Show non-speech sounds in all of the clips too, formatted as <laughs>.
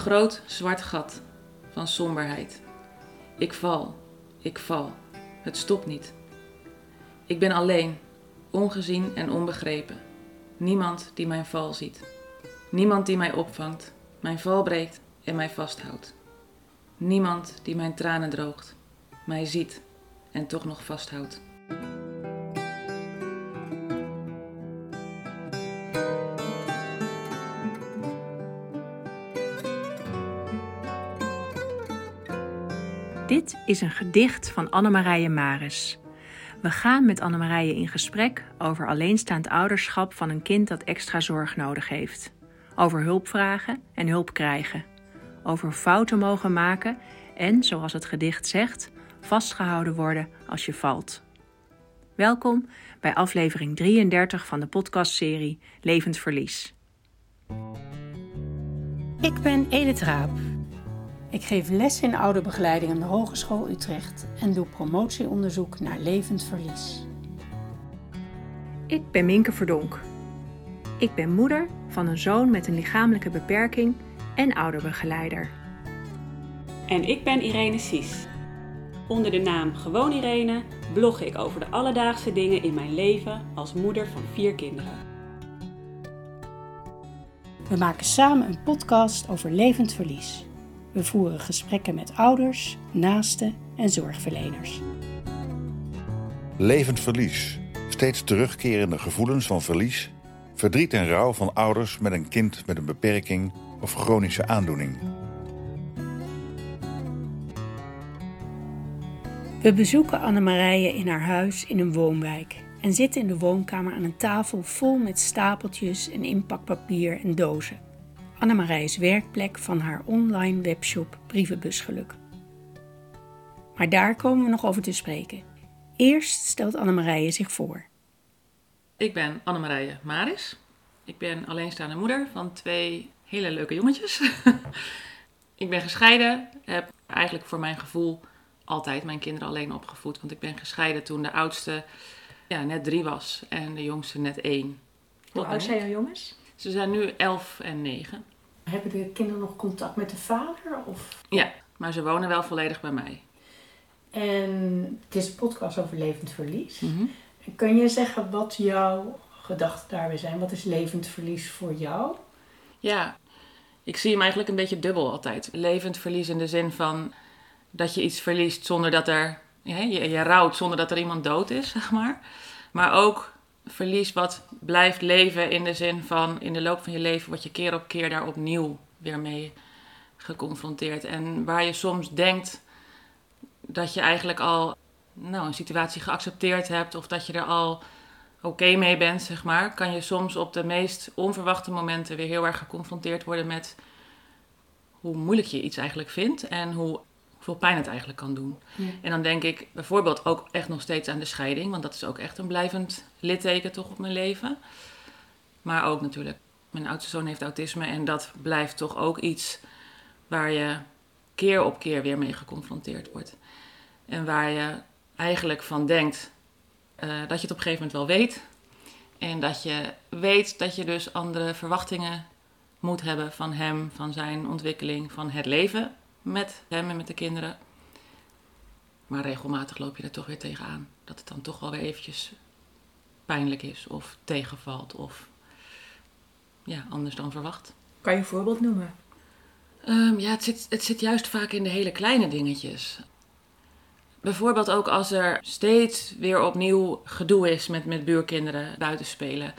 groot zwart gat van somberheid. Ik val, ik val. Het stopt niet. Ik ben alleen, ongezien en onbegrepen. Niemand die mijn val ziet. Niemand die mij opvangt, mijn val breekt en mij vasthoudt. Niemand die mijn tranen droogt, mij ziet en toch nog vasthoudt. Is een gedicht van Annemarije Maris. We gaan met Annemarije in gesprek over alleenstaand ouderschap van een kind dat extra zorg nodig heeft. Over hulp vragen en hulp krijgen. Over fouten mogen maken en, zoals het gedicht zegt, vastgehouden worden als je valt. Welkom bij aflevering 33 van de podcastserie Levend Verlies. Ik ben Edith Raap. Ik geef les in ouderbegeleiding aan de Hogeschool Utrecht en doe promotieonderzoek naar levend verlies. Ik ben Minke Verdonk. Ik ben moeder van een zoon met een lichamelijke beperking en ouderbegeleider. En ik ben Irene Sies. Onder de naam Gewoon Irene blog ik over de alledaagse dingen in mijn leven als moeder van vier kinderen. We maken samen een podcast over levend verlies. We voeren gesprekken met ouders, naasten en zorgverleners. Levend verlies. Steeds terugkerende gevoelens van verlies, verdriet en rouw van ouders met een kind met een beperking of chronische aandoening. We bezoeken Annemarije in haar huis in een woonwijk en zitten in de woonkamer aan een tafel vol met stapeltjes en inpakpapier en dozen. Annemarij's werkplek van haar online webshop Brievenbusgeluk. Maar daar komen we nog over te spreken. Eerst stelt Annemarije zich voor. Ik ben Annemarije Maris. Ik ben alleenstaande moeder van twee hele leuke jongetjes. <laughs> ik ben gescheiden, heb eigenlijk voor mijn gevoel altijd mijn kinderen alleen opgevoed. Want ik ben gescheiden toen de oudste ja, net drie was en de jongste net één. Hoe oud zijn jouw jongens? Ze zijn nu elf en negen. Hebben de kinderen nog contact met de vader? Of? Ja, maar ze wonen wel volledig bij mij. En het is een podcast over levend verlies. Mhm. Kun je zeggen wat jouw gedachten daarbij zijn? Wat is levend verlies voor jou? Ja, ik zie hem eigenlijk een beetje dubbel altijd. Levend verlies in de zin van dat je iets verliest zonder dat er... Je, je rouwt zonder dat er iemand dood is, <laughs> zeg maar. Maar ook verlies wat blijft leven in de zin van... in de loop van je leven word je keer op keer daar opnieuw weer mee geconfronteerd. En waar je soms denkt dat je eigenlijk al nou, een situatie geaccepteerd hebt... of dat je er al oké mee bent, zeg maar... kan je soms op de meest onverwachte momenten weer heel erg geconfronteerd worden met... hoe moeilijk je iets eigenlijk vindt en hoe hoeveel pijn het eigenlijk kan doen. Ja. En dan denk ik bijvoorbeeld ook echt nog steeds aan de scheiding, want dat is ook echt een blijvend litteken toch op mijn leven. Maar ook natuurlijk, mijn oudste zoon heeft autisme en dat blijft toch ook iets waar je keer op keer weer mee geconfronteerd wordt. En waar je eigenlijk van denkt eh, dat je het op een gegeven moment wel weet. En dat je weet dat je dus andere verwachtingen moet hebben van hem, van zijn ontwikkeling, van het leven met hem en met de kinderen. Maar regelmatig loop je er toch weer tegenaan. Dat het dan toch wel weer eventjes pijnlijk is of tegenvalt of ja, anders dan verwacht. Kan je een voorbeeld noemen? Ehm, ja, het zit, het zit juist vaak in de hele kleine dingetjes. Bijvoorbeeld ook als er steeds weer opnieuw gedoe is met, met buurkinderen buiten spelen.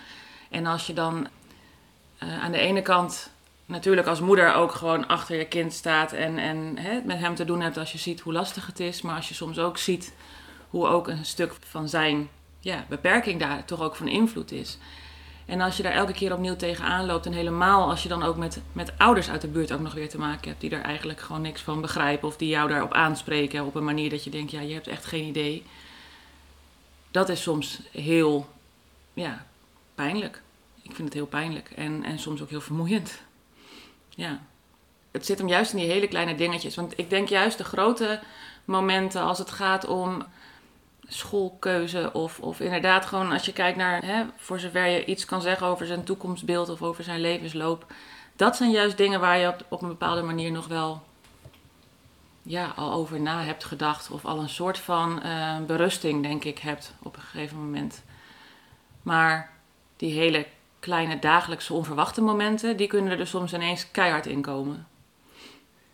En als je dan eh, aan de ene kant natuurlijk als moeder ook gewoon achter je kind staat en, en hè, met hem te doen hebt als je ziet hoe lastig het is. Maar als je soms ook ziet hoe ook een stuk van zijn ja, beperking daar toch ook van invloed is. En als je daar elke keer opnieuw tegenaan loopt en helemaal als je dan ook met, met ouders uit de buurt ook nog weer te maken hebt die er eigenlijk gewoon niks van begrijpen of die jou daarop aanspreken op een manier dat je denkt, ja, je hebt echt geen idee. Dat is soms heel, ja, pijnlijk. Ik vind het heel pijnlijk en, en soms ook heel vermoeiend. Ja. Het zit hem juist in die hele kleine dingetjes. Want ik denk juist de grote momenten als het gaat om schoolkeuze of, of inderdaad gewoon als je kijkt naar, hè, voor zover je iets kan zeggen over zijn toekomstbeeld of over zijn levensloop, dat zijn juist dingen waar je op, een bepaalde manier nog wel ja, al over na hebt gedacht. Of al een soort van eh, berusting, denk ik, hebt op een gegeven moment. Maar die hele kleine dagelijkse onverwachte momenten, die kunnen er dus soms ineens keihard in komen.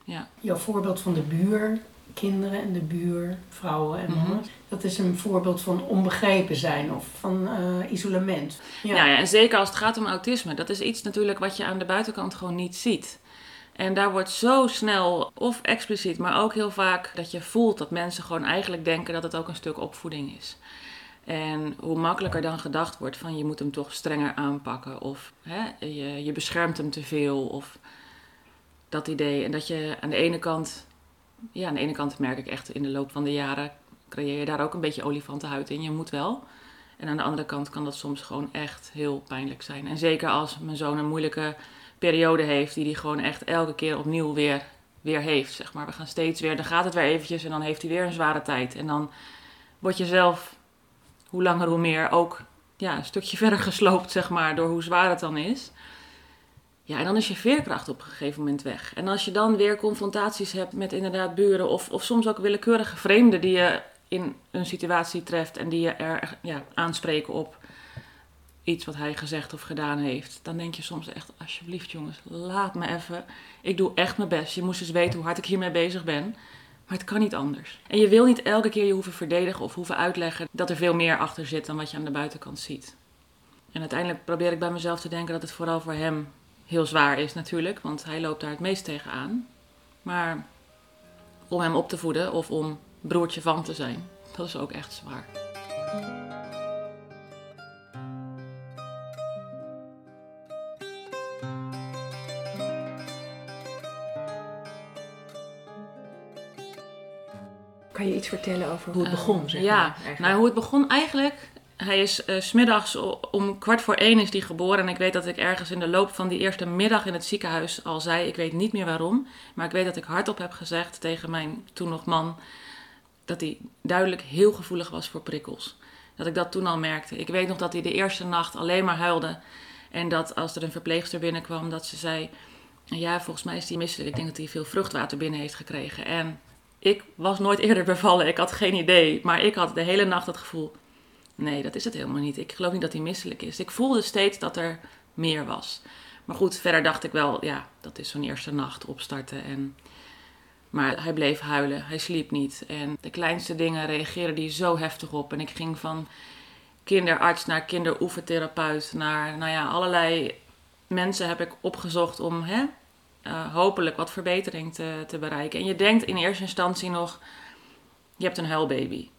Ja. Jouw voorbeeld van de buurkinderen en de buurvrouwen en mannen, dat is een voorbeeld van onbegrepen zijn of van eh, isolement. Ja. ja, en zeker als het gaat om autisme. Dat is iets natuurlijk wat je aan de buitenkant gewoon niet ziet. En daar wordt zo snel, of expliciet, maar ook heel vaak dat je voelt dat mensen gewoon eigenlijk denken dat het ook een stuk opvoeding is. En hoe makkelijker dan gedacht wordt van je moet hem toch strenger aanpakken of hè, je, je beschermt hem te veel of dat idee. En dat je aan de ene kant, ja aan de ene kant merk ik echt in de loop van de jaren creëer je daar ook een beetje olifantenhuid in. Je moet wel. En aan de andere kant kan dat soms gewoon echt heel pijnlijk zijn. En zeker als mijn zoon een moeilijke periode heeft, die hij gewoon echt elke keer opnieuw weer, weer heeft. Zeg maar. We gaan steeds weer, dan gaat het weer eventjes en dan heeft hij weer een zware tijd. En dan word je zelf, hoe langer hoe meer, ook ja, een stukje <laughs> verder gesloopt, zeg maar, door hoe zwaar het dan is. Ja, en dan is je veerkracht op een gegeven moment weg. En als je dan weer confrontaties hebt met inderdaad buren of, of soms ook willekeurige vreemden die je in een situatie treft en die je er ja, aanspreken op iets wat hij gezegd of gedaan heeft, dan denk je soms echt, alsjeblieft jongens, laat me even. Ik doe echt mijn best. Je moest eens weten hoe hard ik hiermee bezig ben. Maar het kan niet anders. En je wil niet elke keer je hoeven verdedigen of hoeven uitleggen dat er veel meer achter zit dan wat je aan de buitenkant ziet. En uiteindelijk probeer ik bij mezelf te denken dat het vooral voor hem heel zwaar is natuurlijk, want hij loopt daar het meest tegenaan. Maar om hem op te voeden of om broertje van te zijn, dat is ook echt zwaar. Kan je iets vertellen over hoe het begon? Zeg ja, nou hoe het begon eigenlijk. Hij is uh, smiddags om kwart voor één is hij geboren. En ik weet dat ik ergens in de loop van die eerste middag in het ziekenhuis al zei. Ik weet niet meer waarom. Maar ik weet dat ik hardop heb gezegd tegen mijn toen nog man. Dat hij duidelijk heel gevoelig was voor prikkels. Dat ik dat toen al merkte. Ik weet nog dat hij de eerste nacht alleen maar huilde. En dat als er een verpleegster binnenkwam, dat ze zei: Ja, volgens mij is hij misselijk. Ik denk dat hij veel vruchtwater binnen heeft gekregen. En ik was nooit eerder bevallen, ik had geen idee. Maar ik had de hele nacht het gevoel: nee, dat is het helemaal niet. Ik geloof niet dat hij misselijk is. Ik voelde steeds dat er meer was. Maar goed, verder dacht ik wel: ja, dat is zo'n eerste nacht opstarten. En... Maar hij bleef huilen, hij sliep niet. En de kleinste dingen reageerde hij zo heftig op. En ik ging van kinderarts naar kinderoefentherapeut, naar nou ja, allerlei mensen heb ik opgezocht om hè, uh, hopelijk wat verbetering te, te bereiken. En je denkt in eerste instantie nog, je hebt een huilbaby.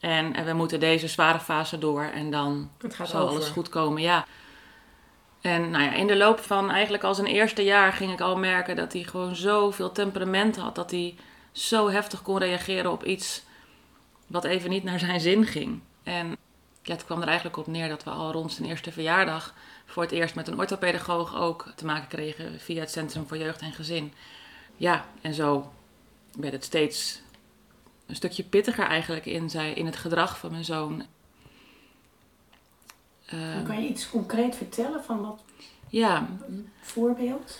En, en we moeten deze zware fase door en dan zal alles goed komen. Ja. En nou ja, in de loop van eigenlijk al zijn eerste jaar ging ik al merken dat hij gewoon zoveel temperament had. Dat hij zo heftig kon reageren op iets wat even niet naar zijn zin ging. En ja, het kwam er eigenlijk op neer dat we al rond zijn eerste verjaardag voor het eerst met een orthopedagoog ook te maken kregen via het Centrum voor Jeugd en Gezin. Ja, en zo werd het steeds een stukje pittiger eigenlijk in, zij, in het gedrag van mijn zoon. Uh, kan je iets concreet vertellen van wat? Ja. Een voorbeeld?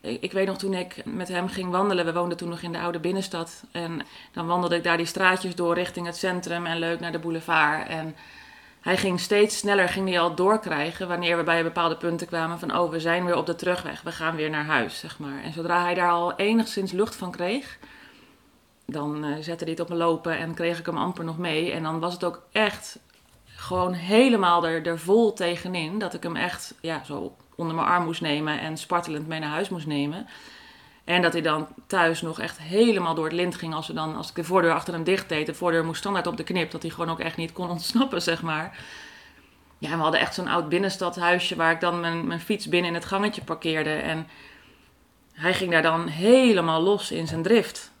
Ik, ik weet nog toen ik met hem ging wandelen, we woonden toen nog in de oude binnenstad. En dan wandelde ik daar die straatjes door richting het centrum en leuk naar de boulevard. En hij ging steeds sneller, ging hij al doorkrijgen wanneer we bij bepaalde punten kwamen van oh, we zijn weer op de terugweg, we gaan weer naar huis, zeg maar. En zodra hij daar al enigszins lucht van kreeg, dan uh, zette hij het op me lopen en kreeg ik hem amper nog mee. En dan was het ook echt gewoon helemaal er, er vol tegenin, dat ik hem echt ja, zo onder mijn arm moest nemen en spartelend mee naar huis moest nemen. En dat hij dan thuis nog echt helemaal door het lint ging als, we dan, als ik de voordeur achter hem dicht deed. De voordeur moest standaard op de knip, dat hij gewoon ook echt niet kon <laughs> ontsnappen, zeg maar. Ja, we hadden echt zo'n oud binnenstadhuisje waar ik dan mijn, mijn fiets binnen in het gangetje parkeerde. En hij ging daar dan helemaal los in zijn drift.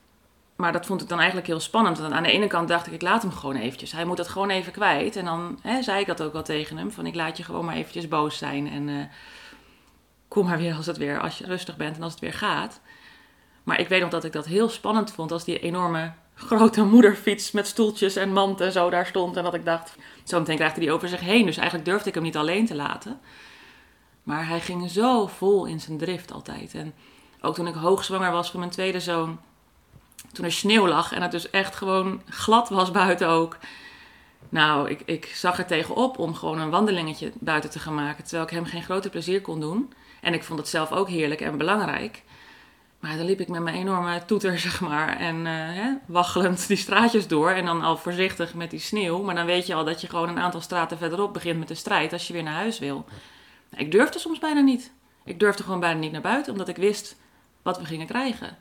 Maar dat vond ik dan eigenlijk heel spannend. Want aan de ene kant dacht ik, ik laat hem gewoon eventjes. Hij moet het gewoon even kwijt. En dan hè, zei ik dat ook wel tegen hem. Van ik laat je gewoon maar eventjes boos zijn. En uh, kom maar weer als het weer, als je rustig bent en als het weer gaat. Maar ik weet nog dat ik dat heel spannend vond als die enorme grote <laughs> moederfiets met stoeltjes en mand en zo daar stond. En dat ik dacht, zo meteen krijgt hij die over zich heen. Dus eigenlijk durfde ik hem niet alleen te laten. Maar hij ging zo vol in zijn drift altijd. En ook toen ik hoogzwanger was van mijn tweede zoon, toen er sneeuw lag en het dus echt gewoon glad was buiten ook. Nou, ik, ik zag er tegenop om gewoon een wandelingetje buiten te gaan maken, terwijl ik hem geen grote plezier kon doen. En ik vond het zelf ook heerlijk en belangrijk. Maar dan liep ik met mijn enorme toeter, <laughs> zeg maar, en uh, hè, waggelend die straatjes door. En dan al voorzichtig met die sneeuw. Maar dan weet je al dat je gewoon een aantal straten verderop begint met de strijd als je weer naar huis wil. Ik durfde soms bijna niet. Ik durfde gewoon bijna niet naar buiten, omdat ik wist wat we gingen krijgen.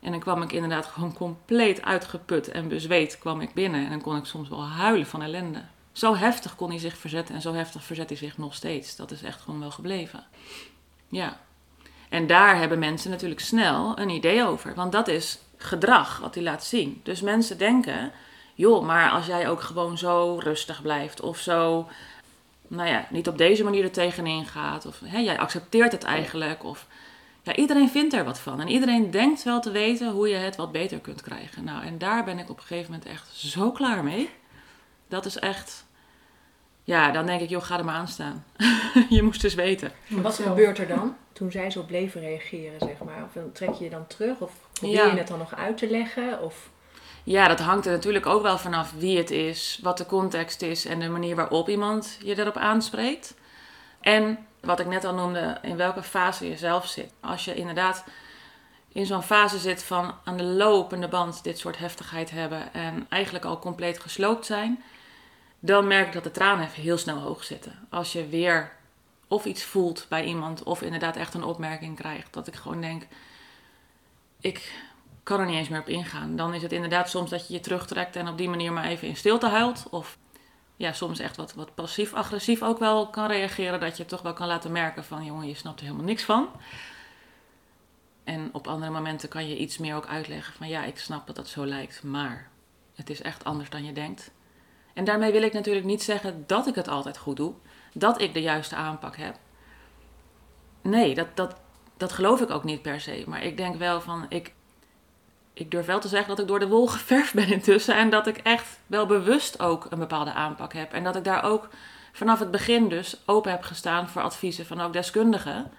En dan kwam ik inderdaad gewoon compleet uitgeput en bezweet kwam ik binnen. En dan kon ik soms wel huilen van ellende. Zo heftig kon hij zich verzetten en zo heftig verzet hij zich nog steeds. Dat is echt gewoon wel gebleven. Ja. En daar hebben mensen natuurlijk snel een idee over. Want dat is gedrag wat hij laat zien. Dus mensen denken, joh, maar als jij ook gewoon zo rustig blijft of zo, nou ja, niet op deze manier er tegenin gaat. Of hè, jij accepteert het eigenlijk. Of ja, iedereen vindt er wat van. En iedereen denkt wel te weten hoe je het wat beter kunt krijgen. Nou, en daar ben ik op een gegeven moment echt zo klaar mee. Dat is echt. Ja, dan denk ik, joh, ga er maar aan staan. <laughs> je moest dus weten. Wat gebeurt er dan toen zij zo bleven reageren, zeg maar? Of trek je je dan terug? Of probeer je het dan nog uit te leggen? Of... Ja, dat hangt er natuurlijk ook wel vanaf wie het is, wat de context is en de manier waarop iemand je erop aanspreekt. En wat ik net al noemde, in welke fase je zelf zit. Als je inderdaad in zo'n fase zit van aan de lopende band dit soort heftigheid hebben en eigenlijk al compleet gesloopt zijn, dan merk ik dat de tranen even heel snel hoog zitten. Als je weer of iets voelt bij iemand of inderdaad echt een opmerking krijgt, dat ik gewoon denk, ik kan er niet eens meer op ingaan. Dan is het inderdaad soms dat je je terugtrekt en op die manier maar even in stilte huilt. Of ja, soms echt wat, wat passief-agressief ook wel kan reageren. Dat je toch wel kan laten merken van, jongen, je snapt er helemaal niks van. En op andere momenten kan je iets meer ook uitleggen van, ja, ik snap dat dat zo lijkt, maar het is echt anders dan je denkt. En daarmee wil ik natuurlijk niet zeggen dat ik het altijd goed doe, dat ik de juiste aanpak heb. Nee, dat, dat, dat geloof ik ook niet per se. Maar ik denk wel van, ik, ik durf wel te zeggen dat ik door de wol <laughs> geverfd ben intussen. En dat ik echt wel bewust ook een bepaalde aanpak heb. En dat ik daar ook vanaf het begin dus open heb gestaan voor adviezen van ook deskundigen.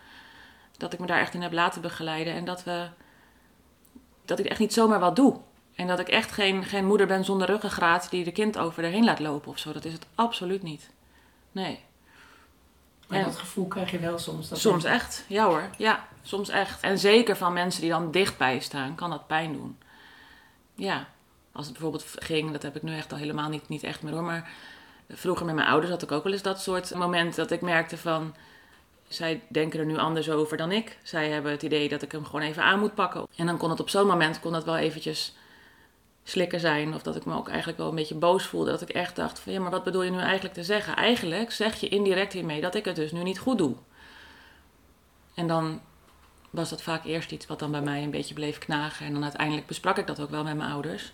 Dat ik me daar echt in heb laten begeleiden. En dat, we, dat ik echt niet zomaar wat doe. En dat ik echt geen, geen moeder ben zonder ruggengraat die de kind over erheen laat lopen of zo. Dat is het absoluut niet. Nee. Maar dat gevoel krijg je wel soms. Dat soms echt, ja hoor. Ja, soms echt. En zeker van mensen die dan dichtbij staan, kan dat pijn doen. Ja, als het bijvoorbeeld ging, dat heb ik nu echt al helemaal niet, niet echt meer hoor. Maar vroeger met mijn ouders had ik ook wel eens dat soort momenten dat ik merkte van... Zij denken er nu anders over dan ik. Zij hebben het idee dat ik hem gewoon even aan moet pakken. En dan kon het op zo'n moment kon dat wel eventjes slikken zijn. Of dat ik me ook eigenlijk wel een beetje boos voelde. Dat ik echt dacht van ja, maar wat bedoel je nu eigenlijk te zeggen? Eigenlijk zeg je indirect hiermee dat ik het dus nu niet goed doe. En dan was dat vaak eerst iets wat dan bij mij een beetje bleef knagen. En dan uiteindelijk besprak ik dat ook wel met mijn ouders.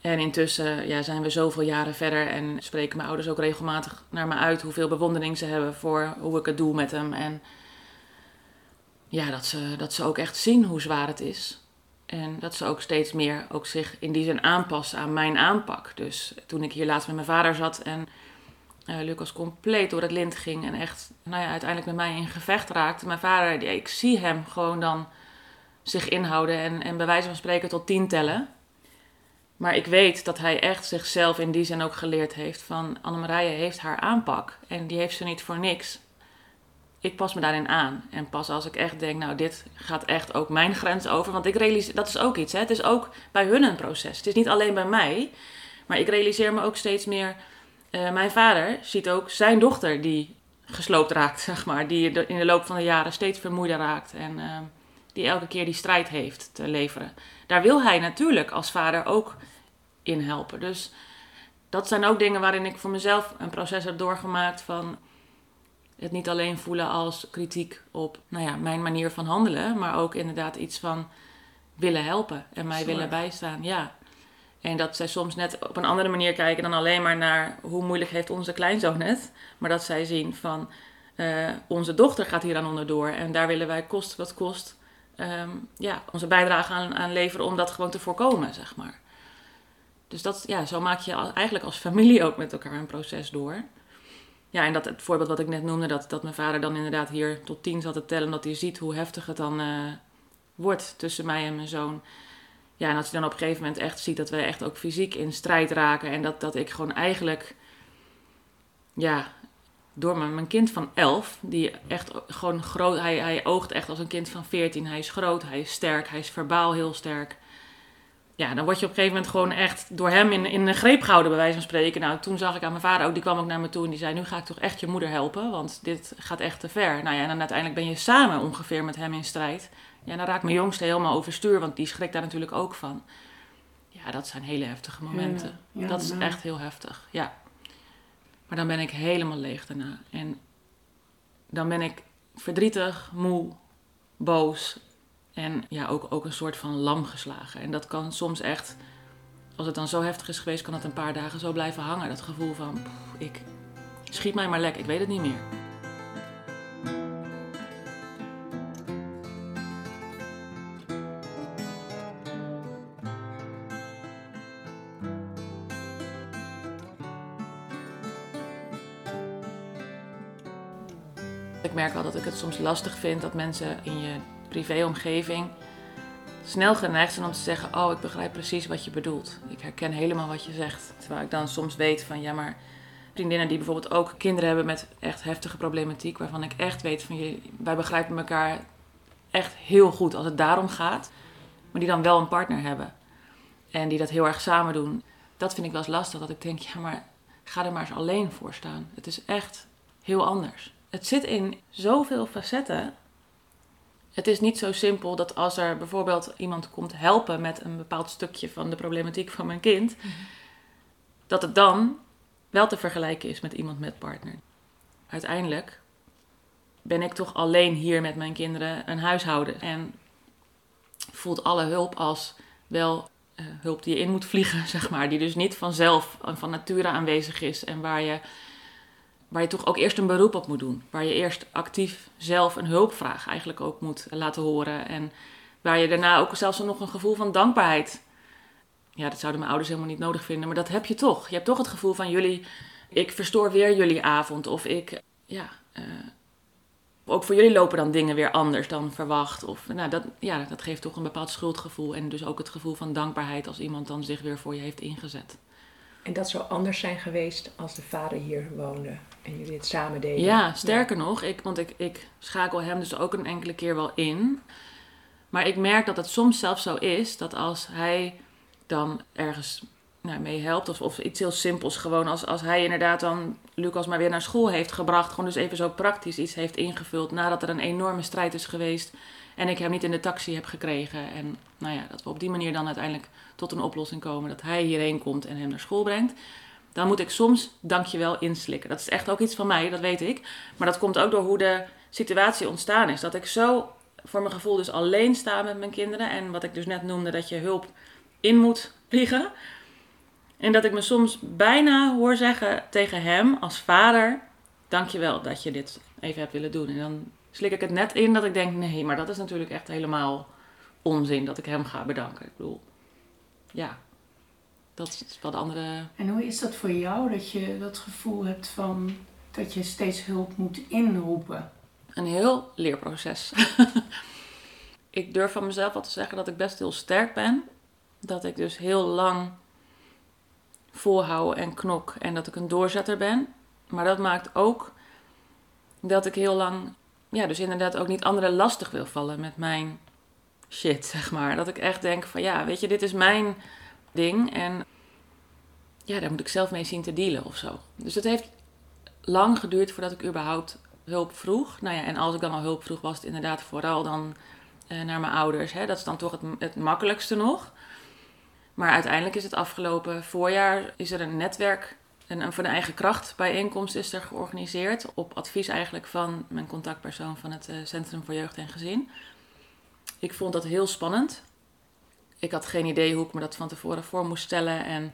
En intussen ja, zijn we zoveel jaren verder en spreken mijn ouders ook regelmatig naar me uit hoeveel bewondering ze hebben voor hoe ik het doe met hem. En ja, dat ze, dat ze ook echt zien hoe zwaar het is. En dat ze ook steeds meer ook zich in die zin aanpassen aan mijn aanpak. Dus toen ik hier laatst met mijn vader zat en uh, Lucas compleet door het lint ging en echt nou ja, uiteindelijk met mij in gevecht raakte. Mijn vader, ik zie hem gewoon dan zich inhouden en, en bij wijze van spreken tot tien tellen. Maar ik weet dat hij echt zichzelf in die zin ook geleerd heeft van Annemarije heeft haar aanpak en die heeft ze niet voor niks ik pas me daarin aan. En pas als ik echt denk, nou, dit gaat echt ook mijn grens over. Want ik realiseer, dat is ook iets. Hè? Het is ook bij hun een proces. Het is niet alleen bij mij. Maar ik realiseer me ook steeds meer. Uh, mijn vader ziet ook zijn dochter die gesloopt raakt, <laughs> zeg maar. Die in de loop van de jaren steeds vermoeider raakt. En uh, die elke keer die strijd heeft te leveren. Daar wil hij natuurlijk als vader ook in helpen. Dus dat zijn ook dingen waarin ik voor mezelf een proces heb doorgemaakt van het niet alleen voelen als kritiek op nou ja, mijn manier van handelen, maar ook inderdaad iets van willen helpen en mij willen bijstaan. Ja. En dat zij soms net op een andere manier kijken dan alleen maar naar hoe moeilijk heeft onze kleinzoon het. Maar dat zij zien van uh, onze dochter gaat hier aan onderdoor en daar willen wij kost wat kost um, ja, onze bijdrage aan, aan leveren om dat gewoon te voorkomen, zeg maar. Dus dat, ja, zo maak je eigenlijk als familie ook met elkaar een proces door. Ja, en dat het voorbeeld wat ik net noemde, dat, dat mijn vader dan inderdaad hier tot tien zat te tellen, dat hij ziet hoe heftig het dan uh, wordt tussen mij en mijn zoon. Ja, en als hij dan op een gegeven moment echt ziet dat we echt ook fysiek in strijd raken en dat, dat ik gewoon eigenlijk, ja, door mijn, mijn kind van elf, die echt gewoon groot, hij, hij oogt echt als een kind van veertien. Hij is groot, hij is sterk, hij is verbaal heel sterk ja, dan word je op een gegeven moment gewoon echt door hem in, in een greep gehouden, bij wijze van spreken. Nou, toen zag ik aan mijn vader ook, die kwam ook naar me toe en die zei: Nu ga ik toch echt je moeder helpen, want dit gaat echt te ver. Nou ja, en dan uiteindelijk ben je samen ongeveer met hem in strijd. Ja, dan raakt mijn jongste helemaal overstuur, want die schrikt daar natuurlijk ook van. Ja, dat zijn hele heftige momenten. dat is echt heel heftig, ja. Maar dan ben ik helemaal leeg daarna. En dan ben ik verdrietig, moe, boos, en ja, ook, ook een soort van lam geslagen. En dat kan soms echt, als het dan zo heftig is geweest, kan het een paar dagen zo blijven hangen. Dat gevoel van, ik schiet mij maar lek, ik weet het niet meer. Ik merk wel dat ik het soms lastig vind dat mensen in je privéomgeving snel geneigd zijn om te zeggen: Oh, ik begrijp precies wat je bedoelt. Ik herken helemaal wat je zegt. Terwijl ik dan soms weet van ja, maar vriendinnen die bijvoorbeeld ook kinderen hebben met echt heftige problematiek, waarvan ik echt weet van je, wij begrijpen elkaar echt heel goed als het daarom gaat, maar die dan wel een partner hebben en die dat heel erg samen doen. Dat vind ik wel eens lastig, dat ik denk: ja, maar ga er maar eens alleen voor staan. Het is echt heel anders. Het zit in zoveel facetten het is niet zo simpel dat als er bijvoorbeeld iemand komt helpen met een bepaald stukje van de problematiek van mijn kind, mhm. dat het dan wel te vergelijken is met iemand met partner. Uiteindelijk ben ik toch alleen hier met mijn kinderen een huishouden en voelt alle hulp als wel uh, hulp die je in moet vliegen, <laughs> zeg maar, die dus niet vanzelf van nature aanwezig is en waar je waar je toch ook eerst een beroep op moet doen. Waar je eerst actief zelf een hulpvraag eigenlijk ook moet laten horen. En waar je daarna ook zelfs nog een gevoel van dankbaarheid. Ja, dat zouden mijn ouders helemaal niet nodig vinden, maar dat heb je toch. Je hebt toch het gevoel van jullie, ik verstoor weer jullie avond. Of ik, ja, uh, ook voor jullie lopen dan dingen weer anders dan verwacht. Of, nou, dat, ja, dat geeft toch een bepaald schuldgevoel. En dus ook het gevoel van dankbaarheid als iemand dan zich weer voor je heeft ingezet. En dat zou anders zijn geweest als de vader hier woonde en jullie het samen deden. Ja, sterker nog, ik, want ik, ik schakel hem dus ook een enkele keer wel in. Maar ik merk dat het soms zelfs zo is dat als hij dan ergens nou, mee helpt, of, of iets heel simpels, gewoon als, als hij inderdaad dan Lucas maar weer naar school heeft gebracht, gewoon dus even zo praktisch iets heeft ingevuld nadat er een enorme strijd is geweest en ik hem niet in de taxi heb gekregen. En nou ja, dat we op die manier dan uiteindelijk tot een oplossing komen. Dat hij hierheen komt en hem naar school brengt. Dan moet ik soms dankjewel inslikken. Dat is echt ook iets van mij, dat weet ik. Maar dat komt ook door hoe de situatie ontstaan is. Dat ik zo voor mijn gevoel dus alleen sta met mijn kinderen. En wat ik dus net noemde, dat je hulp in moet vliegen. En dat ik me soms bijna hoor zeggen tegen hem als vader: Dankjewel dat je dit even hebt willen doen. En dan slik ik het net in dat ik denk: nee, maar dat is natuurlijk echt helemaal onzin dat ik hem ga bedanken. Ik bedoel, ja, dat is wat andere. En hoe is dat voor jou dat je dat gevoel hebt van dat je steeds hulp moet inroepen? Een heel leerproces. <laughs> ik durf van mezelf wel te zeggen dat ik best heel sterk ben. Dat ik dus heel lang volhoud en knok en dat ik een doorzetter ben. Maar dat maakt ook dat ik heel lang, ja, dus inderdaad ook niet anderen lastig wil vallen met mijn shit, <laughs> zeg maar. Dat ik echt denk van ja, weet je, dit is mijn ding en ja, daar moet ik zelf mee zien te dealen of zo. Dus het heeft lang geduurd voordat ik überhaupt hulp vroeg. Nou ja, en als ik dan al hulp vroeg, was het inderdaad vooral dan eh, naar mijn ouders. Hè. Dat is dan toch het, het makkelijkste nog. Maar uiteindelijk is het afgelopen voorjaar is er een netwerk, een, een van de eigen kracht bijeenkomst is er georganiseerd. Op advies eigenlijk van mijn contactpersoon van het uh, Centrum voor Jeugd en Gezin. Ik vond dat heel spannend. Ik had geen idee hoe ik me dat van tevoren voor moest stellen. En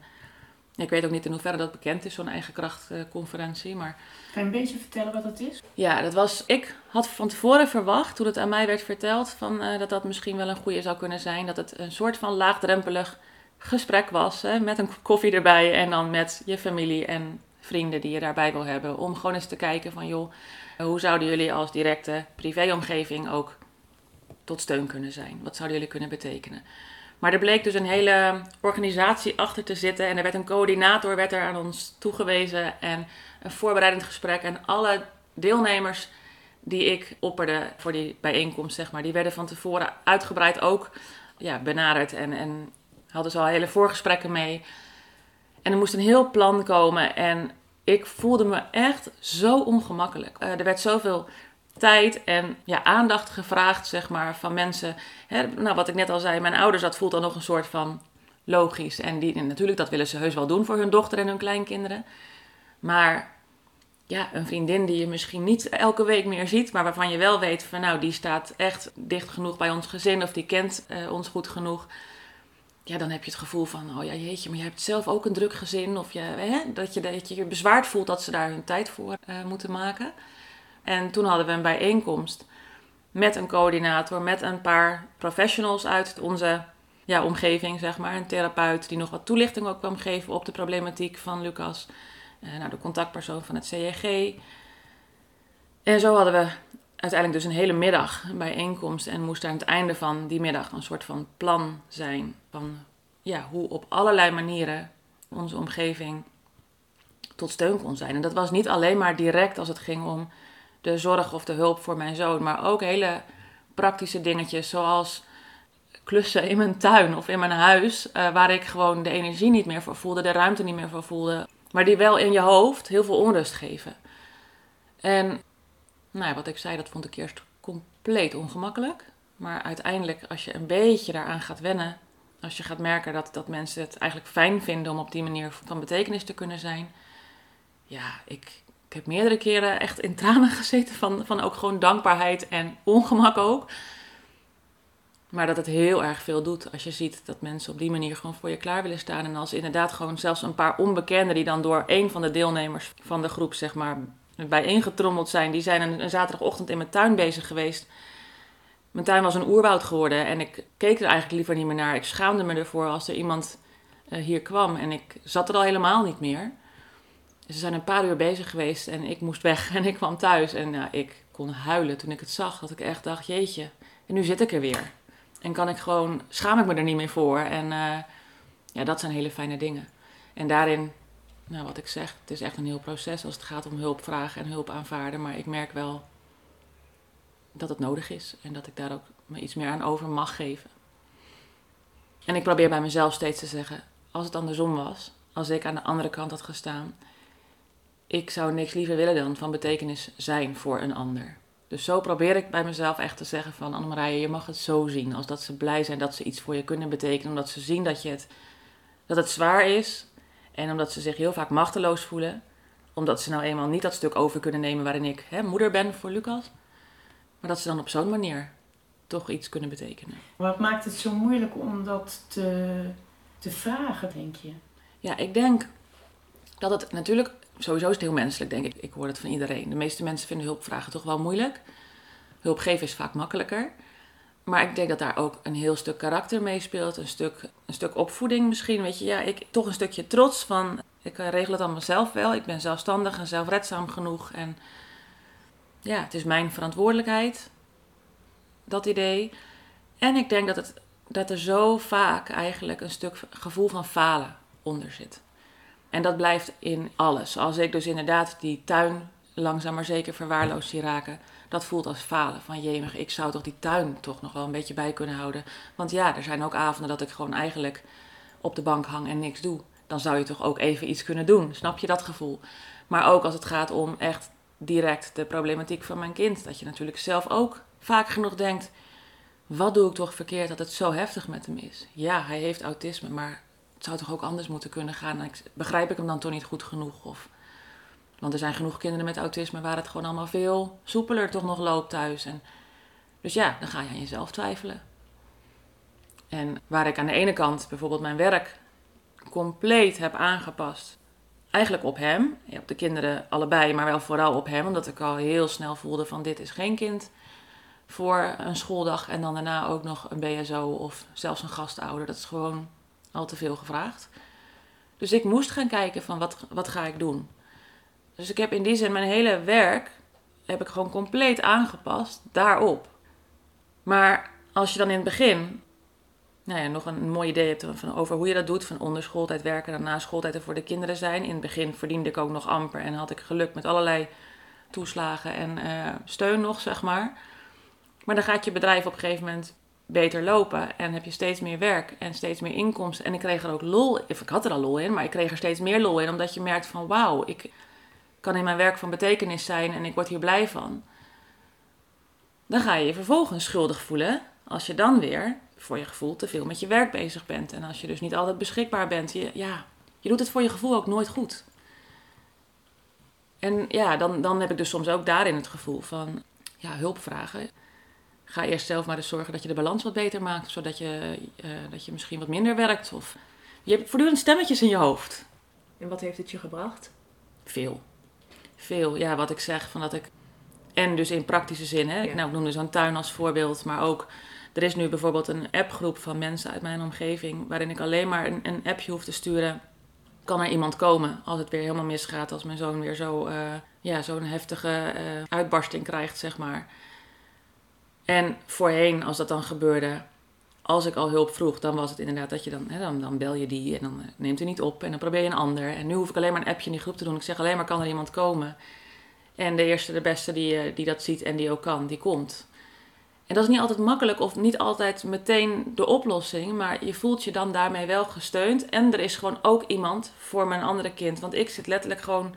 ik weet ook niet in hoeverre dat bekend is, zo'n eigen krachtconferentie. Maar... Kan je een beetje vertellen wat dat is? Ja, dat was. Ik had van tevoren verwacht, toen het aan mij werd verteld, van, uh, dat dat misschien wel een goede zou kunnen zijn. Dat het een soort van laagdrempelig gesprek was. Hè, met een koffie erbij en dan met je familie en vrienden die je daarbij wil hebben. Om gewoon eens te kijken van joh, hoe zouden jullie als directe privéomgeving ook tot steun kunnen zijn? Wat zouden jullie kunnen betekenen? Maar er bleek dus een hele organisatie achter te zitten. En er werd een coördinator werd er aan ons toegewezen. En een voorbereidend gesprek. En alle deelnemers die ik opperde voor die bijeenkomst, zeg maar, die werden van tevoren uitgebreid ook ja, benaderd. En, en hadden ze al hele voorgesprekken mee. En er moest een heel plan komen. En ik voelde me echt zo ongemakkelijk. Uh, er werd zoveel tijd en ja, aandacht gevraagd, zeg maar, van mensen. Hè, nou, wat ik net al zei, mijn ouders, dat voelt dan nog een soort van logisch. En, die, natuurlijk, dat willen ze heus wel doen voor hun dochter en hun kleinkinderen. Maar ja, een vriendin die je misschien niet elke week meer ziet, maar waarvan je wel weet van nou, die staat echt dicht genoeg bij ons gezin of die kent uh, ons goed genoeg. Ja, dan heb je het gevoel van, oh ja, jeetje, maar je hebt zelf ook een druk gezin. Of je, hè, dat, je, dat je je bezwaard voelt dat ze daar hun tijd voor uh, moeten maken. En toen hadden we een bijeenkomst met een coördinator, met een paar professionals uit onze ja, omgeving, zeg maar. Een therapeut die nog wat toelichting ook kwam geven op de problematiek van Lucas. Uh, nou, de contactpersoon van het CEG. En zo hadden we uiteindelijk dus een hele middag een bijeenkomst. En moest aan het einde van die middag een soort van plan zijn. Van ja, hoe op allerlei manieren onze omgeving tot steun kon zijn. En dat was niet alleen maar direct als het ging om de zorg of de hulp voor mijn zoon, maar ook hele praktische dingetjes zoals klussen in mijn tuin of in mijn huis, uh, waar ik gewoon de energie niet meer voor voelde, de ruimte niet meer voor voelde, maar die wel in je hoofd heel veel onrust geven. En nou, wat ik zei, dat vond ik eerst compleet ongemakkelijk. Maar uiteindelijk, als je een beetje daaraan gaat wennen, als je gaat merken dat, dat mensen het eigenlijk fijn vinden om op die manier van betekenis te kunnen zijn. Ja, ik, ik heb meerdere keren echt in tranen <laughs> gezeten van, van ook gewoon dankbaarheid en ongemak ook. Maar dat het heel erg veel doet als je ziet dat mensen op die manier gewoon voor je klaar willen staan. En als inderdaad gewoon zelfs een paar onbekenden die dan door een van de deelnemers van de groep, zeg maar, bijeengetrommeld zijn. Die zijn een, zaterdagochtend in mijn tuin bezig geweest. Mijn tuin was een oerwoud geworden en ik keek er eigenlijk liever niet meer naar. Ik schaamde me ervoor als er iemand uh, hier kwam en ik zat er al helemaal niet meer. Ze zijn een paar uur bezig geweest en ik moest weg en ik kwam thuis. En ik kon huilen toen ik het zag. Dat ik echt dacht, jeetje, en nu zit ik er weer. En kan ik gewoon, schaam ik me er niet meer voor. En uh, ja, dat zijn hele fijne dingen. En daarin, nou wat ik zeg, het is echt een heel proces als het gaat om hulp vragen en hulp aanvaarden. Maar ik merk wel dat het nodig is en dat ik daar ook me iets meer aan over mag geven. En ik probeer bij mezelf steeds te zeggen, als het andersom was, als ik aan de andere kant had gestaan, ik zou niks liever willen dan van betekenis zijn voor een ander. Dus zo probeer ik bij mezelf echt te zeggen van Annemarije, je mag het zo zien. Als dat ze blij zijn dat ze iets voor je kunnen betekenen. Omdat ze zien dat, je het, dat het zwaar is. En omdat ze zich heel vaak machteloos voelen. Omdat ze nou eenmaal niet dat stuk over kunnen nemen waarin ik hè, moeder ben voor Lucas. Maar dat ze dan op zo'n manier toch iets kunnen betekenen. Wat maakt het zo moeilijk om dat te, te vragen, denk je? Ja, ik denk dat het natuurlijk sowieso is het heel menselijk, denk ik. Ik hoor het van iedereen. De meeste mensen vinden hulpvragen toch wel moeilijk. Hulp geven is vaak makkelijker. Maar ik denk dat daar ook een heel stuk karakter meespeelt. Een stuk, een stuk opvoeding misschien. Weet je, ja, ik, toch een stukje trots van... Ik eh, regel het allemaal zelf wel. Ik ben zelfstandig en zelfredzaam genoeg. En ja, het is mijn verantwoordelijkheid. Dat idee. En ik denk dat, het, dat er zo vaak eigenlijk een stuk gevoel van falen onder zit. En dat blijft in alles. Als ik dus inderdaad die tuin langzaam maar zeker verwaarloosd zie raken, dat voelt als falen. Van jemig, ik zou toch die tuin toch nog wel een beetje bij kunnen houden. Want ja, er zijn ook avonden dat ik gewoon eigenlijk op de bank hang en niks doe. Dan zou je toch ook even iets kunnen doen. Snap je dat gevoel? Maar ook als het gaat om echt direct de problematiek van mijn kind. Dat je natuurlijk zelf ook vaak genoeg denkt: wat doe ik toch verkeerd dat het zo heftig met hem is? Ja, hij heeft autisme, maar het zou toch ook anders moeten kunnen gaan. begrijp ik hem dan toch niet goed genoeg? Of, want er zijn genoeg kinderen met autisme waar het gewoon allemaal veel soepeler toch nog loopt thuis. Dus ja, dan ga je aan jezelf twijfelen. En waar ik aan de ene kant bijvoorbeeld mijn werk compleet heb aangepast. Eigenlijk op hem, op de kinderen allebei, maar wel vooral op hem. Omdat ik al heel snel voelde van dit is geen kind voor een schooldag. En dan daarna ook nog een BSO of zelfs een gastouder. Dat is gewoon al te veel gevraagd. Dus ik moest gaan kijken van wat, wat ga ik doen. Dus ik heb in die zin mijn hele werk heb ik gewoon compleet aangepast daarop. Maar als je dan in het begin nou ja, nog een mooi idee hebt van, over hoe je dat doet, van onder schooltijd werken, dan na schooltijd er voor de kinderen zijn. In het begin verdiende ik ook nog amper en had ik geluk met allerlei toeslagen en uh, steun nog, zeg maar. Maar dan gaat je bedrijf op een gegeven moment beter lopen en heb je steeds meer werk en steeds meer inkomsten. En ik kreeg er ook lol, of ik had er al lol in, maar ik kreeg er steeds meer lol in, omdat je merkt van wauw, ik kan in mijn werk van betekenis zijn en ik word hier blij van. Dan ga je je vervolgens schuldig voelen als je dan weer voor je gevoel te veel met je werk bezig bent. En als je dus niet altijd beschikbaar bent, je, ja, je doet het voor je gevoel ook nooit goed. En ja, dan, dan heb ik dus soms ook daarin het gevoel van ja, hulp vragen. Ga eerst zelf maar eens zorgen dat je de balans wat beter maakt, zodat je, uh, dat je misschien wat minder werkt. Of je hebt voortdurend stemmetjes in je hoofd. En wat heeft het je gebracht? Veel. Veel. Ja, wat ik zeg, van dat ik. En dus in praktische zin, hè. Ja. Nou, ik noemde zo'n tuin als voorbeeld, maar ook er is nu bijvoorbeeld een appgroep van mensen uit mijn omgeving, waarin ik alleen maar een, een appje hoef te sturen. Kan er iemand komen als het weer helemaal misgaat, als mijn zoon weer zo, uh, ja, zo'n heftige uh, uitbarsting krijgt, zeg maar. En voorheen, als dat dan gebeurde, als ik al hulp vroeg, dan was het inderdaad dat je dan, hè, dan, dan bel je die en dan eh, neemt hij niet op en dan probeer je een ander. En nu hoef ik alleen maar een appje in die groep te doen. Ik zeg alleen maar, kan er iemand komen? En de eerste, de beste die, die dat ziet en die ook kan, die komt. En dat is niet altijd makkelijk of niet altijd meteen de oplossing, maar je voelt je dan daarmee wel gesteund. En er is gewoon ook iemand voor mijn andere kind. Want ik zit letterlijk gewoon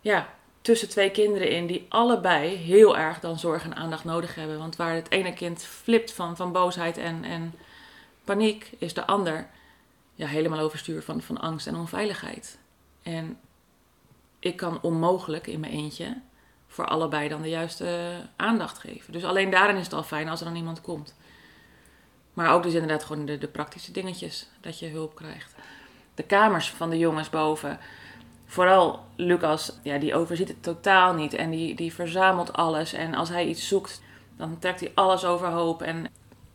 ja, tussen twee kinderen in die allebei heel erg dan zorg en aandacht nodig hebben. Want waar het ene kind flipt van, van boosheid en, en paniek, is de ander ja, helemaal overstuur van, van angst en onveiligheid. En ik kan onmogelijk in mijn eentje voor allebei dan de juiste aandacht geven. Dus alleen daarin is het al fijn als er dan iemand komt. Maar ook dus inderdaad gewoon de, de praktische dingetjes, dat je hulp krijgt. De kamers van de jongens boven. Vooral Lucas, ja, die overziet het totaal niet. En die, die verzamelt alles. En als hij iets zoekt, dan trekt hij alles overhoop. En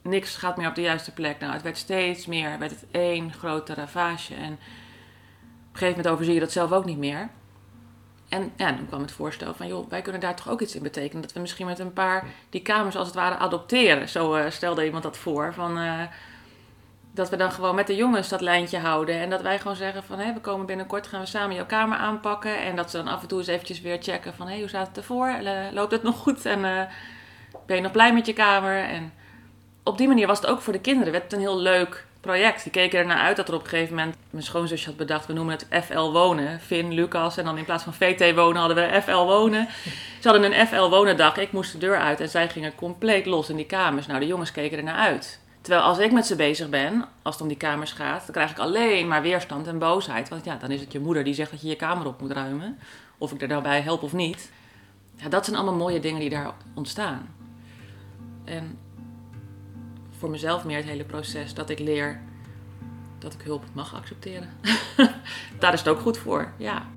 niks gaat meer op de juiste plek. Nou, het werd steeds meer, werd het één grote ravage. En op een gegeven moment overzie je dat zelf ook niet meer. En ja, dan kwam het voorstel van, joh, wij kunnen daar toch ook iets in betekenen. Dat we misschien met een paar die kamers als het ware adopteren. Zo uh, stelde iemand dat voor. Van, uh, dat we dan gewoon met de jongens dat lijntje houden. En dat wij gewoon zeggen van, hé, we komen binnenkort, gaan we samen jouw kamer aanpakken. En dat ze dan af en toe eens eventjes weer checken van, hé, hoe staat het ervoor? loopt het nog goed? En uh, ben je nog blij met je kamer? En op die manier was het ook voor de kinderen. Werd het een heel leuk project. Die keken er naar uit dat er op een gegeven moment mijn schoonzusje had bedacht, we noemen het FL Wonen. Finn, Lucas en dan in plaats van VT Wonen hadden we FL Wonen. Ze hadden een FL Wonen dag. Ik moest de deur uit en zij gingen compleet los in die kamers. Nou, de jongens keken er naar uit. Terwijl als ik met ze bezig ben, als het om die kamers gaat, dan krijg ik alleen maar weerstand en boosheid. Want ja, dan is het je moeder die zegt dat je je kamer op moet ruimen. Of ik er daarbij help of niet. Ja, dat zijn allemaal mooie dingen die daar ontstaan. En voor mezelf meer het hele proces dat ik leer dat ik hulp mag accepteren. <laughs> Daar is het ook goed voor, ja.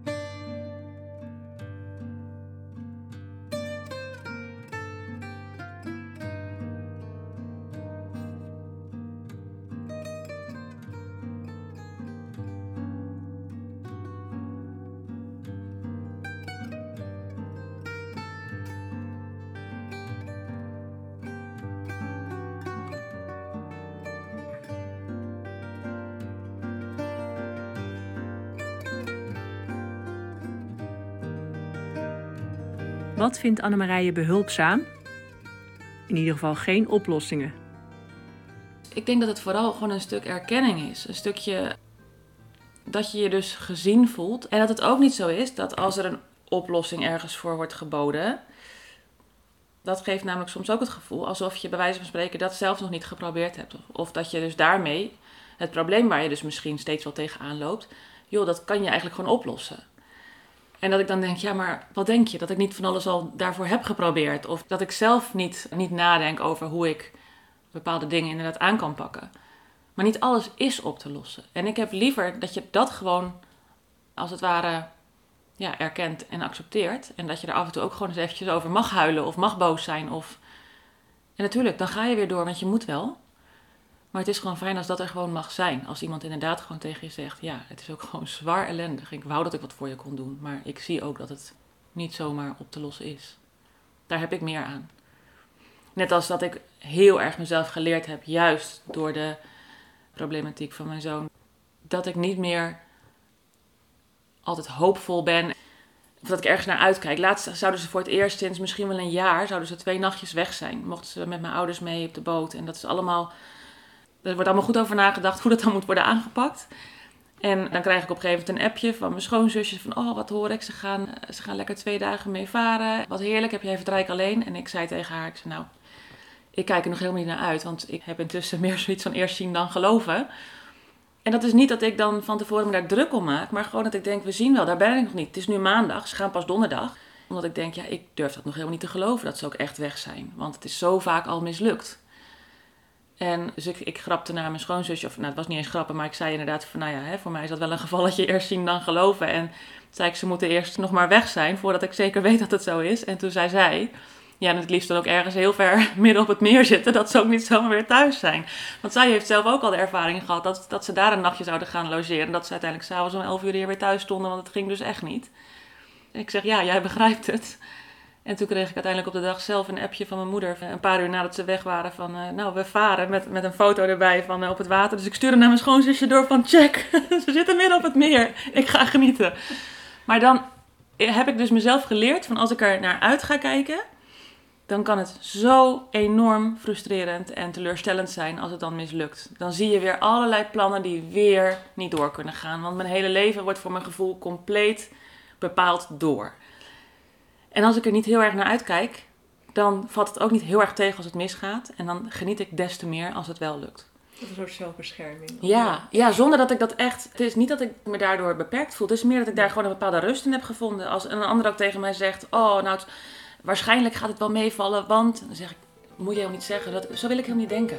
Vindt Annemarije behulpzaam? In ieder geval geen oplossingen. Ik denk dat het vooral gewoon een stuk erkenning is. Een stukje dat je je dus gezien voelt. En dat het ook niet zo is dat als er een oplossing ergens voor wordt geboden. Dat geeft namelijk soms ook het gevoel alsof je bij wijze van spreken dat zelf nog niet geprobeerd hebt. Of dat je dus daarmee het probleem waar je dus misschien steeds wel tegenaan loopt. Joh, dat kan je eigenlijk gewoon oplossen. En dat ik dan denk, ja, maar wat denk je? Dat ik niet van alles al daarvoor heb geprobeerd. Of dat ik zelf niet, niet nadenk over hoe ik bepaalde dingen inderdaad aan kan pakken. Maar niet alles is op te lossen. En ik heb liever dat je dat gewoon, als het ware, ja, erkent en accepteert. En dat je er af en toe ook gewoon eens eventjes over mag huilen of mag boos zijn. Of... En natuurlijk, dan ga je weer door, want je moet wel. Maar het is gewoon fijn als dat er gewoon mag zijn. Als iemand inderdaad gewoon tegen je zegt: Ja, het is ook <laughs> gewoon zwaar ellendig. Ik wou dat ik wat voor je kon doen. Maar ik zie ook dat het niet zomaar op te lossen is. Daar heb ik meer aan. Net als dat ik heel erg mezelf geleerd heb, juist door de problematiek van mijn zoon. Dat ik niet meer altijd hoopvol ben. Of dat ik ergens naar uitkijk. Laatst zouden ze voor het eerst sinds misschien wel een jaar, zouden ze twee nachtjes weg zijn. Mochten ze met mijn ouders mee op de boot. En dat is allemaal, er wordt allemaal goed over nagedacht hoe dat dan moet worden aangepakt. En dan krijg ik op een gegeven moment een appje van mijn schoonzusjes van, oh wat hoor ik, ze gaan, ze gaan lekker twee dagen mee varen. Wat heerlijk, heb jij even alleen? En ik zei tegen haar, ik zei nou, ik kijk er nog helemaal niet naar uit, want ik heb intussen meer zoiets van eerst zien dan geloven. En dat is niet dat ik dan van tevoren me daar druk om maak, maar gewoon dat ik denk, we zien wel, daar ben ik nog niet. Het is nu maandag, ze gaan pas donderdag. Omdat ik denk, ja, ik durf dat nog helemaal niet te geloven dat ze ook echt weg zijn. Want het is zo vaak al mislukt. En dus ik, ik grapte naar mijn schoonzusje, of nou, het was niet eens grappen, maar ik zei inderdaad van, nou ja, hè, voor mij is dat wel een geval dat je eerst zien dan geloven. En zei ik, ze moeten eerst nog maar weg zijn voordat ik zeker weet dat het zo is. En toen zei zij, ja, en het liefst dan ook ergens heel ver <laughs> midden op het meer zitten, dat ze ook niet zomaar weer thuis zijn. Want zij heeft zelf ook al de ervaring gehad dat, dat ze daar een nachtje zouden gaan logeren. En dat ze uiteindelijk s'avonds om 11 uur weer thuis stonden, want het ging dus echt niet. En ik zeg, ja, jij begrijpt het. En toen kreeg ik uiteindelijk op de dag zelf een appje van mijn moeder. Een paar uur nadat ze weg waren van, uh, nou, we varen. Met, met een foto erbij van uh, op het water. Dus ik stuurde naar mijn schoonzusje door van, check, <laughs> ze zitten midden op het meer. Ik ga genieten. Maar dan heb ik dus mezelf geleerd van als ik er naar uit ga kijken dan kan het zo enorm frustrerend en teleurstellend zijn als het dan mislukt. Dan zie je weer allerlei plannen die weer niet door kunnen gaan. Want mijn hele leven wordt voor mijn gevoel compleet bepaald door. En als ik er niet heel erg naar uitkijk, dan valt het ook niet heel erg tegen als het misgaat. En dan geniet ik des te meer als het wel lukt. Dat is een soort zelfbescherming. Ja, ja, zonder dat ik dat echt. Het is niet dat ik me daardoor beperkt voel. Het is meer dat ik daar gewoon een bepaalde rust in heb gevonden. Als een ander ook tegen mij zegt: Oh, nou, waarschijnlijk gaat het wel meevallen, want dan zeg ik, moet je helemaal niet zeggen, dat, zo wil ik helemaal niet denken.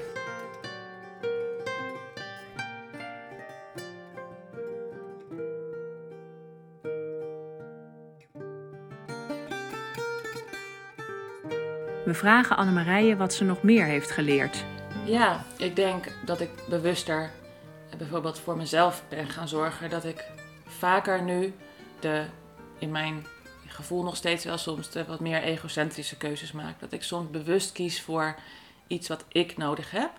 We vragen Annemarije wat ze nog meer heeft geleerd. Ja, ik denk dat ik bewuster bijvoorbeeld voor mezelf ben gaan zorgen. Dat ik vaker nu de in mijn gevoel nog steeds wel soms de wat meer egocentrische keuzes maak. Dat ik soms bewust kies voor iets wat ik nodig heb.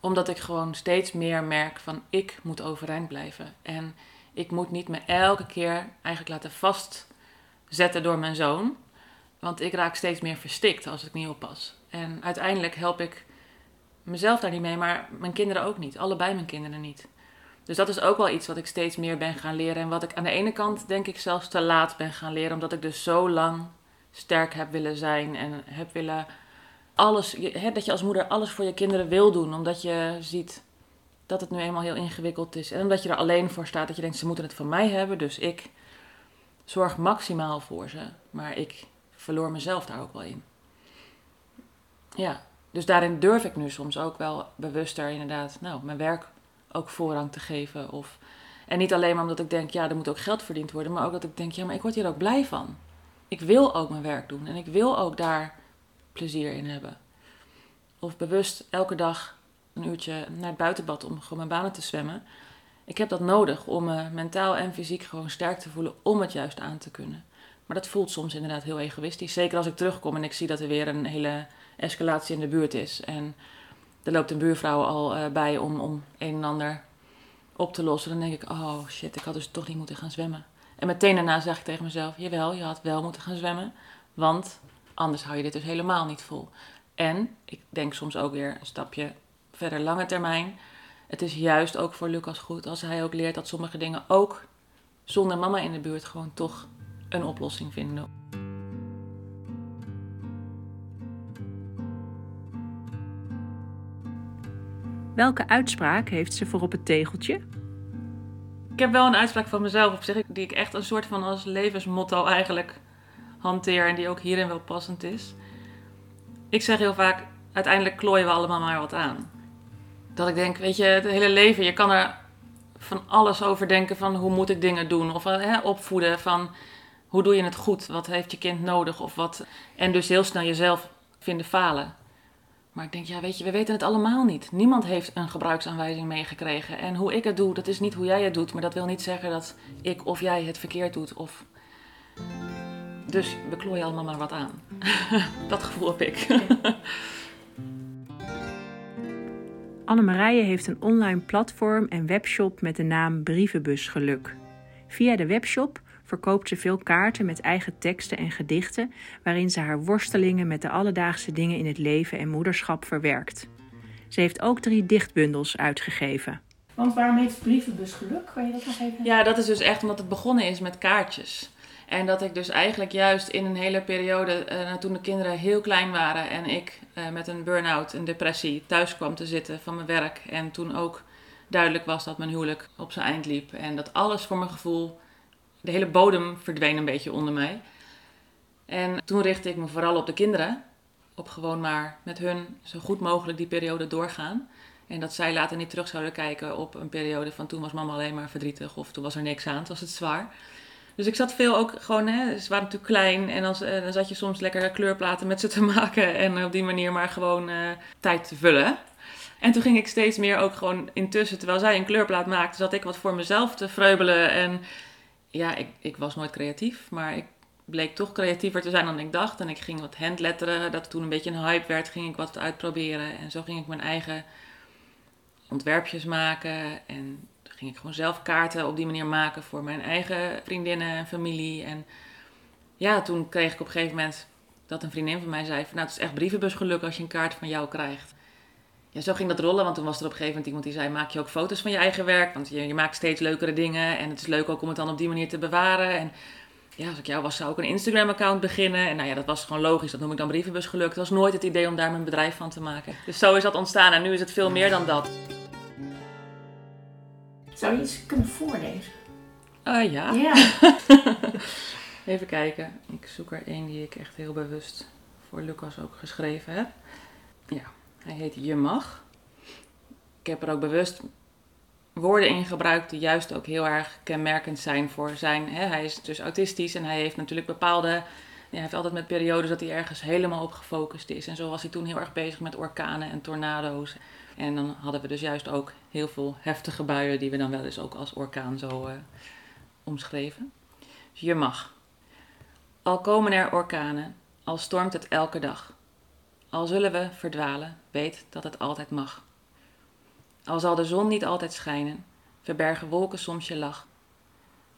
Omdat ik gewoon steeds meer merk van ik moet overeind blijven. En ik moet niet me elke keer eigenlijk laten vastzetten door mijn zoon. Want ik raak steeds meer verstikt als ik niet oppas. En uiteindelijk help ik mezelf daar niet mee, maar mijn kinderen ook niet. Allebei mijn kinderen niet. Dus dat is ook wel iets wat ik steeds meer ben gaan leren. En wat ik aan de ene kant denk ik zelfs te laat ben gaan leren. Omdat ik dus zo lang sterk heb willen zijn. En heb willen alles, dat je als moeder alles voor je kinderen wil doen. Omdat je ziet dat het nu eenmaal heel ingewikkeld is. En omdat je er alleen voor staat. Dat je denkt, ze moeten het van mij hebben. Dus ik zorg maximaal voor ze. Maar ik verloor mezelf daar ook wel in. Ja, dus daarin durf ik nu soms ook wel bewuster inderdaad, nou, mijn werk ook voorrang te geven. Of, en niet alleen maar omdat ik denk, ja, er moet ook geld verdiend worden, maar ook dat ik denk, ja, maar ik word hier ook blij van. Ik wil ook mijn werk doen en ik wil ook daar plezier in hebben. Of bewust elke dag een uurtje naar het buitenbad om gewoon mijn banen te zwemmen. Ik heb dat nodig om me mentaal en fysiek gewoon sterk te voelen om het juist aan te kunnen. Maar dat voelt soms inderdaad heel egoïstisch. Zeker als ik terugkom en ik zie dat er weer een hele escalatie in de buurt is. En er loopt een buurvrouw al uh, bij om, om een en ander op te lossen. Dan denk ik, oh shit, ik had dus toch niet moeten gaan zwemmen. En meteen daarna zeg ik tegen mezelf, jawel, je had wel moeten gaan zwemmen. Want anders hou je dit dus helemaal niet vol. En ik denk soms ook weer een stapje verder lange termijn. Het is juist ook voor Lucas goed als hij ook leert dat sommige dingen ook zonder mama in de buurt gewoon toch een oplossing vinden. Welke uitspraak heeft ze voor op het tegeltje? Ik heb wel een uitspraak van mezelf op zich, die ik echt een soort van als levensmotto eigenlijk hanteer en die ook hierin wel passend is. Ik zeg heel vaak, uiteindelijk klooien we allemaal maar wat aan. Dat ik denk, weet je, het hele leven, je kan er van alles over denken van hoe moet ik dingen doen of hè, opvoeden van hoe doe je het goed, wat heeft je kind nodig of wat. En dus heel snel jezelf vinden falen. Maar ik denk, ja, weet je, we weten het allemaal niet. Niemand heeft een gebruiksaanwijzing meegekregen. En hoe ik het doe, dat is niet hoe jij het doet. Maar dat wil niet zeggen dat ik of jij het verkeerd doet. Of... Dus we klooien allemaal maar wat aan. <laughs> dat gevoel heb ik. <laughs> Annemarije heeft een online platform en webshop met de naam Brievenbus Geluk. Via de webshop verkoopt ze veel kaarten met eigen teksten en gedichten, waarin ze haar worstelingen met de alledaagse dingen in het leven en moederschap verwerkt. Ze heeft ook drie dichtbundels uitgegeven. Want waarom heeft Brievenbus geluk? Kan je dat nog even? Ja, dat is dus echt omdat het begonnen is met kaartjes. En dat ik dus eigenlijk juist in een hele periode, uh, toen de kinderen heel klein waren en ik uh, met een burn-out, een depressie, thuis kwam te zitten van mijn werk. En toen ook duidelijk was dat mijn huwelijk op zijn eind liep. En dat alles voor mijn gevoel de hele bodem verdween een beetje onder mij. En toen richtte ik me vooral op de kinderen. Op gewoon maar met hun zo goed mogelijk die periode doorgaan. En dat zij later niet terug zouden kijken op een periode van toen was mama alleen maar verdrietig of toen was er niks aan, toen was het zwaar. Dus ik zat veel ook gewoon, hè, ze waren natuurlijk klein en als, eh, dan zat je soms lekker kleurplaten met ze te <laughs> maken en op die manier maar gewoon uh, tijd te vullen. En toen ging ik steeds meer ook gewoon intussen, terwijl zij een kleurplaat maakte, zat ik wat voor mezelf te vreubelen en ja, ik, ik was nooit creatief, maar ik bleek toch creatiever te zijn dan ik dacht. En ik ging wat handletteren, dat toen een beetje een hype werd, ging ik wat uitproberen. En zo ging ik mijn eigen ontwerpjes maken. En ging ik gewoon zelf kaarten op die manier maken voor mijn eigen vriendinnen en familie. En ja, toen kreeg ik op een gegeven moment dat een vriendin van mij zei: van, Nou, het is echt brievenbusgeluk als je een kaart van jou krijgt ja, zo ging dat rollen, want toen was er op een gegeven moment iemand die zei: Maak je ook foto's van je eigen werk? Want je, je maakt steeds leukere dingen en het is leuk ook om het dan op die manier te bewaren. En ja, als ik jou was, zou ik een Instagram-account beginnen. En nou ja, dat was gewoon logisch. Dat noem ik dan brievenbus gelukt. Het was nooit het idee om daar mijn bedrijf van te maken. Dus zo is dat ontstaan en nu is het veel meer dan dat. Zou je iets kunnen voorlezen? Uh, ja. Ja. <laughs> Even kijken. Ik zoek er één die ik echt heel bewust voor Lucas ook geschreven heb. Ja. Hij heet Je Mag. Ik heb er ook bewust woorden in gebruikt die juist ook heel erg kenmerkend zijn voor zijn. Hè, hij is dus autistisch en hij heeft natuurlijk bepaalde. Hij heeft altijd met periodes dat hij ergens helemaal op gefocust is. En zo was hij toen heel erg bezig met orkanen en tornado's. En dan hadden we dus juist ook heel veel heftige buien die we dan wel eens ook als orkaan zo uh, omschreven. Dus je mag. Al komen er orkanen, al stormt het elke dag. Al zullen we verdwalen, weet dat het altijd mag. Al zal de zon niet altijd schijnen, verbergen wolken soms je lach.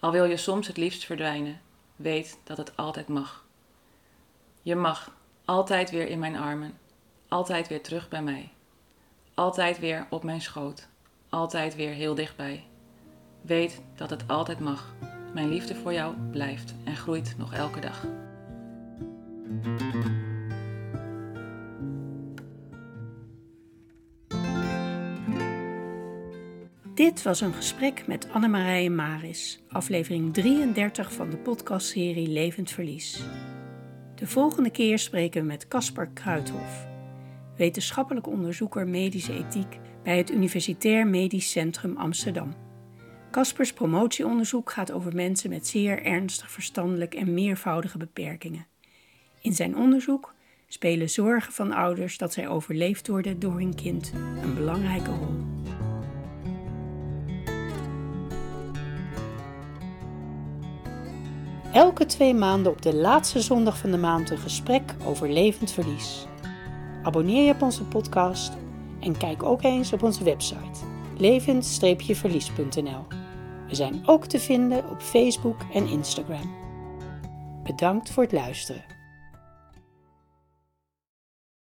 Al wil je soms het liefst verdwijnen, weet dat het altijd mag. Je mag, altijd weer in mijn armen, altijd weer terug bij mij. Altijd weer op mijn schoot, altijd weer heel dichtbij. Weet dat het altijd mag. Mijn liefde voor jou blijft en groeit nog elke dag. Dit was een gesprek met Annemarije Maris, aflevering 33 van de podcastserie Levend Verlies. De volgende keer spreken we met Caspar Kruithof, wetenschappelijk onderzoeker medische ethiek bij het Universitair Medisch Centrum Amsterdam. Caspers promotieonderzoek gaat over mensen met zeer ernstig verstandelijk en meervoudige beperkingen. In zijn onderzoek spelen zorgen van ouders dat zij overleefd worden door hun kind een belangrijke rol. Elke twee maanden op de laatste zondag van de maand een gesprek over levend verlies. Abonneer je op onze podcast en kijk ook eens op onze website levend-verlies.nl. We zijn ook te vinden op Facebook en Instagram. Bedankt voor het luisteren.